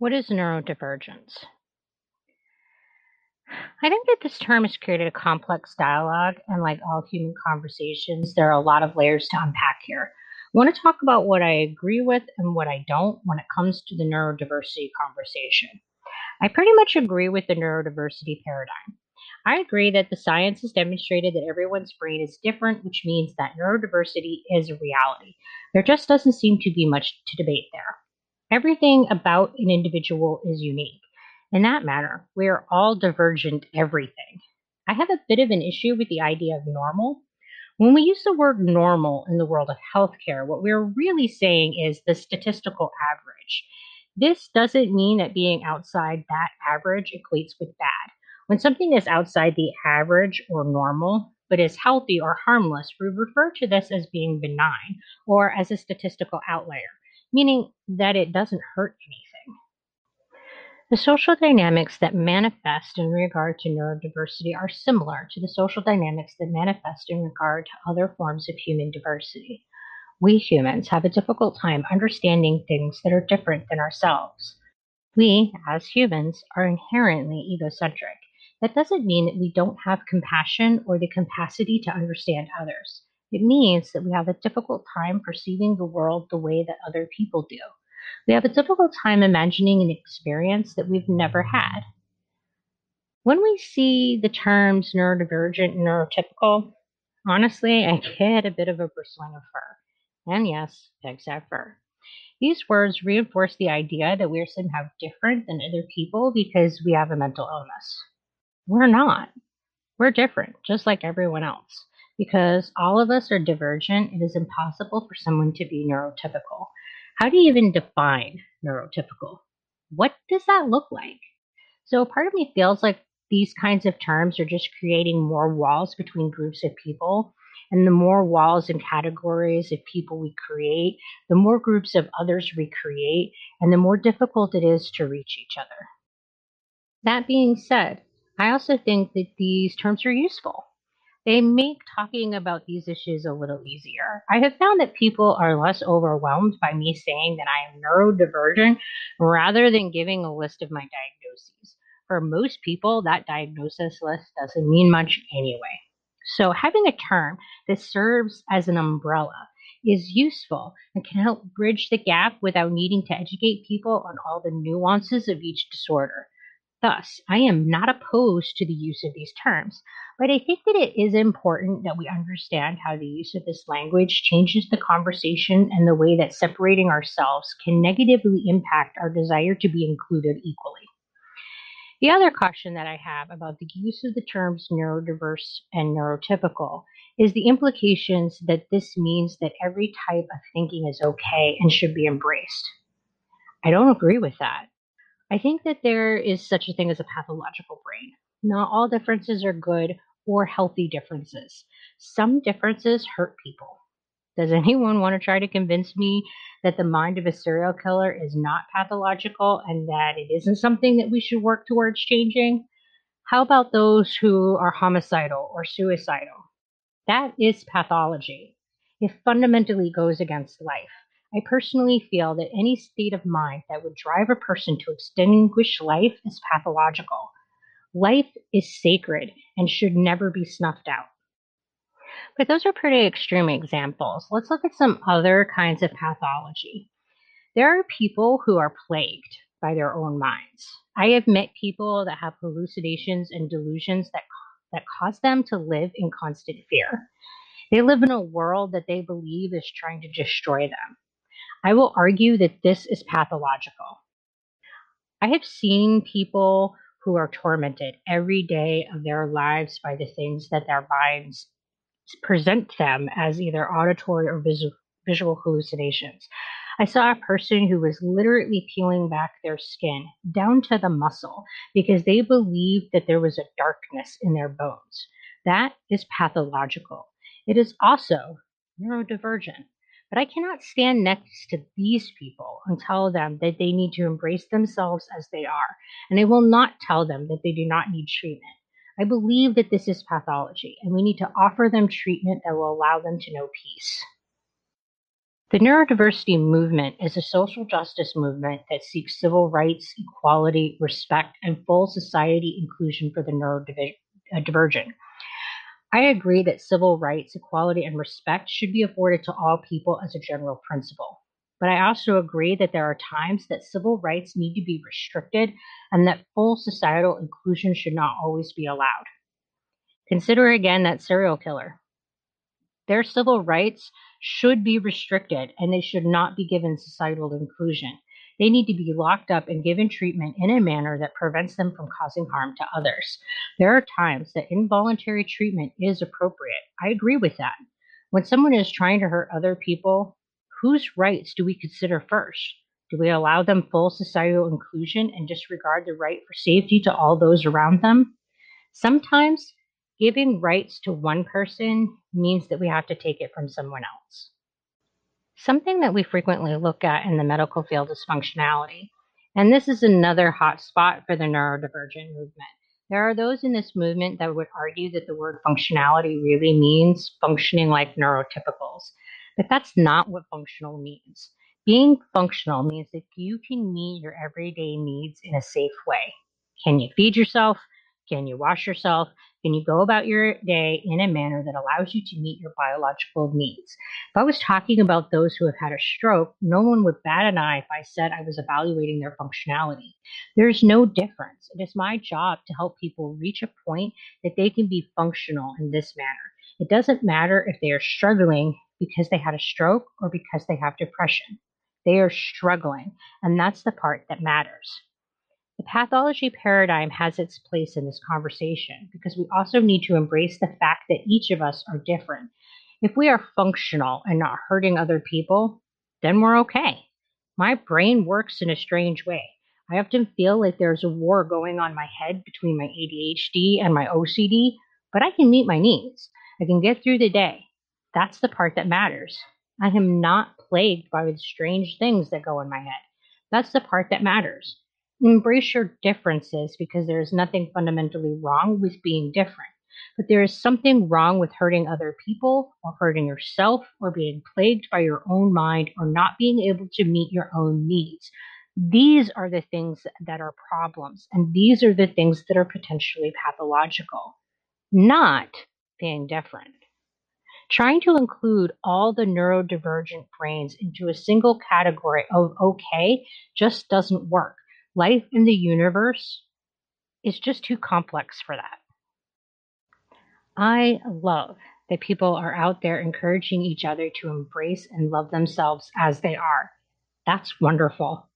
What is neurodivergence? I think that this term has created a complex dialogue, and like all human conversations, there are a lot of layers to unpack here. I want to talk about what I agree with and what I don't when it comes to the neurodiversity conversation. I pretty much agree with the neurodiversity paradigm. I agree that the science has demonstrated that everyone's brain is different, which means that neurodiversity is a reality. There just doesn't seem to be much to debate there. Everything about an individual is unique. In that matter, we are all divergent everything. I have a bit of an issue with the idea of normal. When we use the word normal in the world of healthcare, what we're really saying is the statistical average. This doesn't mean that being outside that average equates with bad. When something is outside the average or normal, but is healthy or harmless, we refer to this as being benign or as a statistical outlier, meaning that it doesn't hurt anything. The social dynamics that manifest in regard to neurodiversity are similar to the social dynamics that manifest in regard to other forms of human diversity. We humans have a difficult time understanding things that are different than ourselves. We, as humans, are inherently egocentric that doesn't mean that we don't have compassion or the capacity to understand others. It means that we have a difficult time perceiving the world the way that other people do. We have a difficult time imagining an experience that we've never had. When we see the terms neurodivergent and neurotypical, honestly, I get a bit of a bristling of fur. And yes, pigs have fur. These words reinforce the idea that we are somehow different than other people because we have a mental illness. We're not. We're different, just like everyone else. Because all of us are divergent, it is impossible for someone to be neurotypical. How do you even define neurotypical? What does that look like? So, part of me feels like these kinds of terms are just creating more walls between groups of people. And the more walls and categories of people we create, the more groups of others we create, and the more difficult it is to reach each other. That being said, I also think that these terms are useful. They make talking about these issues a little easier. I have found that people are less overwhelmed by me saying that I am neurodivergent rather than giving a list of my diagnoses. For most people, that diagnosis list doesn't mean much anyway. So, having a term that serves as an umbrella is useful and can help bridge the gap without needing to educate people on all the nuances of each disorder. Thus, I am not opposed to the use of these terms, but I think that it is important that we understand how the use of this language changes the conversation and the way that separating ourselves can negatively impact our desire to be included equally. The other caution that I have about the use of the terms neurodiverse and neurotypical is the implications that this means that every type of thinking is okay and should be embraced. I don't agree with that. I think that there is such a thing as a pathological brain. Not all differences are good or healthy differences. Some differences hurt people. Does anyone want to try to convince me that the mind of a serial killer is not pathological and that it isn't something that we should work towards changing? How about those who are homicidal or suicidal? That is pathology. It fundamentally goes against life. I personally feel that any state of mind that would drive a person to extinguish life is pathological. Life is sacred and should never be snuffed out. But those are pretty extreme examples. Let's look at some other kinds of pathology. There are people who are plagued by their own minds. I have met people that have hallucinations and delusions that, that cause them to live in constant fear. They live in a world that they believe is trying to destroy them. I will argue that this is pathological. I have seen people who are tormented every day of their lives by the things that their minds present them as either auditory or visual, visual hallucinations. I saw a person who was literally peeling back their skin down to the muscle because they believed that there was a darkness in their bones. That is pathological. It is also neurodivergent. But I cannot stand next to these people and tell them that they need to embrace themselves as they are, and I will not tell them that they do not need treatment. I believe that this is pathology, and we need to offer them treatment that will allow them to know peace. The neurodiversity movement is a social justice movement that seeks civil rights, equality, respect, and full society inclusion for the neurodivergent. Uh, I agree that civil rights, equality, and respect should be afforded to all people as a general principle. But I also agree that there are times that civil rights need to be restricted and that full societal inclusion should not always be allowed. Consider again that serial killer. Their civil rights should be restricted and they should not be given societal inclusion. They need to be locked up and given treatment in a manner that prevents them from causing harm to others. There are times that involuntary treatment is appropriate. I agree with that. When someone is trying to hurt other people, whose rights do we consider first? Do we allow them full societal inclusion and disregard the right for safety to all those around them? Sometimes giving rights to one person means that we have to take it from someone else. Something that we frequently look at in the medical field is functionality. And this is another hot spot for the neurodivergent movement. There are those in this movement that would argue that the word functionality really means functioning like neurotypicals. But that's not what functional means. Being functional means that you can meet your everyday needs in a safe way. Can you feed yourself? Can you wash yourself? Can you go about your day in a manner that allows you to meet your biological needs? If I was talking about those who have had a stroke, no one would bat an eye if I said I was evaluating their functionality. There's no difference. It is my job to help people reach a point that they can be functional in this manner. It doesn't matter if they are struggling because they had a stroke or because they have depression. They are struggling, and that's the part that matters. The pathology paradigm has its place in this conversation because we also need to embrace the fact that each of us are different. If we are functional and not hurting other people, then we're okay. My brain works in a strange way. I often feel like there's a war going on my head between my ADHD and my OCD, but I can meet my needs. I can get through the day. That's the part that matters. I am not plagued by the strange things that go in my head. That's the part that matters embrace your differences because there is nothing fundamentally wrong with being different. But there is something wrong with hurting other people or hurting yourself or being plagued by your own mind or not being able to meet your own needs. These are the things that are problems, and these are the things that are potentially pathological, not being different. Trying to include all the neurodivergent brains into a single category of okay just doesn't work life in the universe is just too complex for that. I love that people are out there encouraging each other to embrace and love themselves as they are. That's wonderful.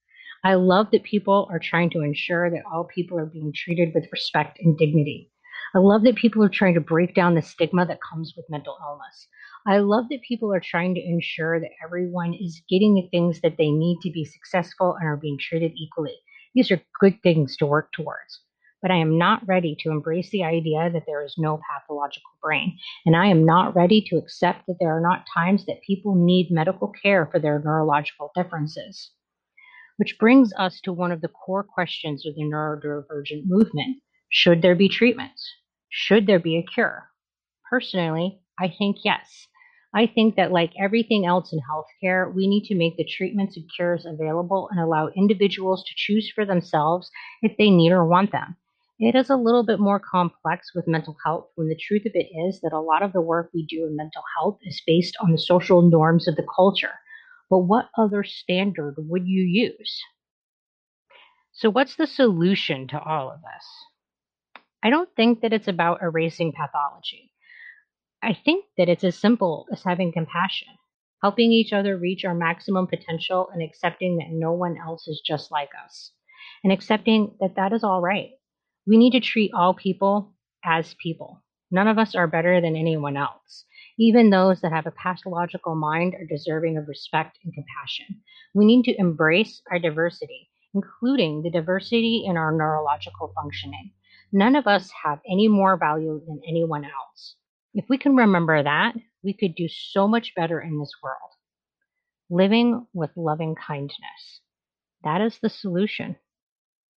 I love that people are trying to ensure that all people are being treated with respect and dignity. I love that people are trying to break down the stigma that comes with mental illness. I love that people are trying to ensure that everyone is getting the things that they need to be successful and are being treated equally. These are good things to work towards. But I am not ready to embrace the idea that there is no pathological brain. And I am not ready to accept that there are not times that people need medical care for their neurological differences. Which brings us to one of the core questions of the neurodivergent movement Should there be treatments? Should there be a cure? Personally, I think yes. I think that, like everything else in healthcare, we need to make the treatments and cures available and allow individuals to choose for themselves if they need or want them. It is a little bit more complex with mental health when the truth of it is that a lot of the work we do in mental health is based on the social norms of the culture. But what other standard would you use? So, what's the solution to all of this? I don't think that it's about erasing pathology. I think that it's as simple as having compassion, helping each other reach our maximum potential and accepting that no one else is just like us, and accepting that that is all right. We need to treat all people as people. None of us are better than anyone else. Even those that have a pathological mind are deserving of respect and compassion. We need to embrace our diversity, including the diversity in our neurological functioning. None of us have any more value than anyone else. If we can remember that, we could do so much better in this world. Living with loving kindness. That is the solution.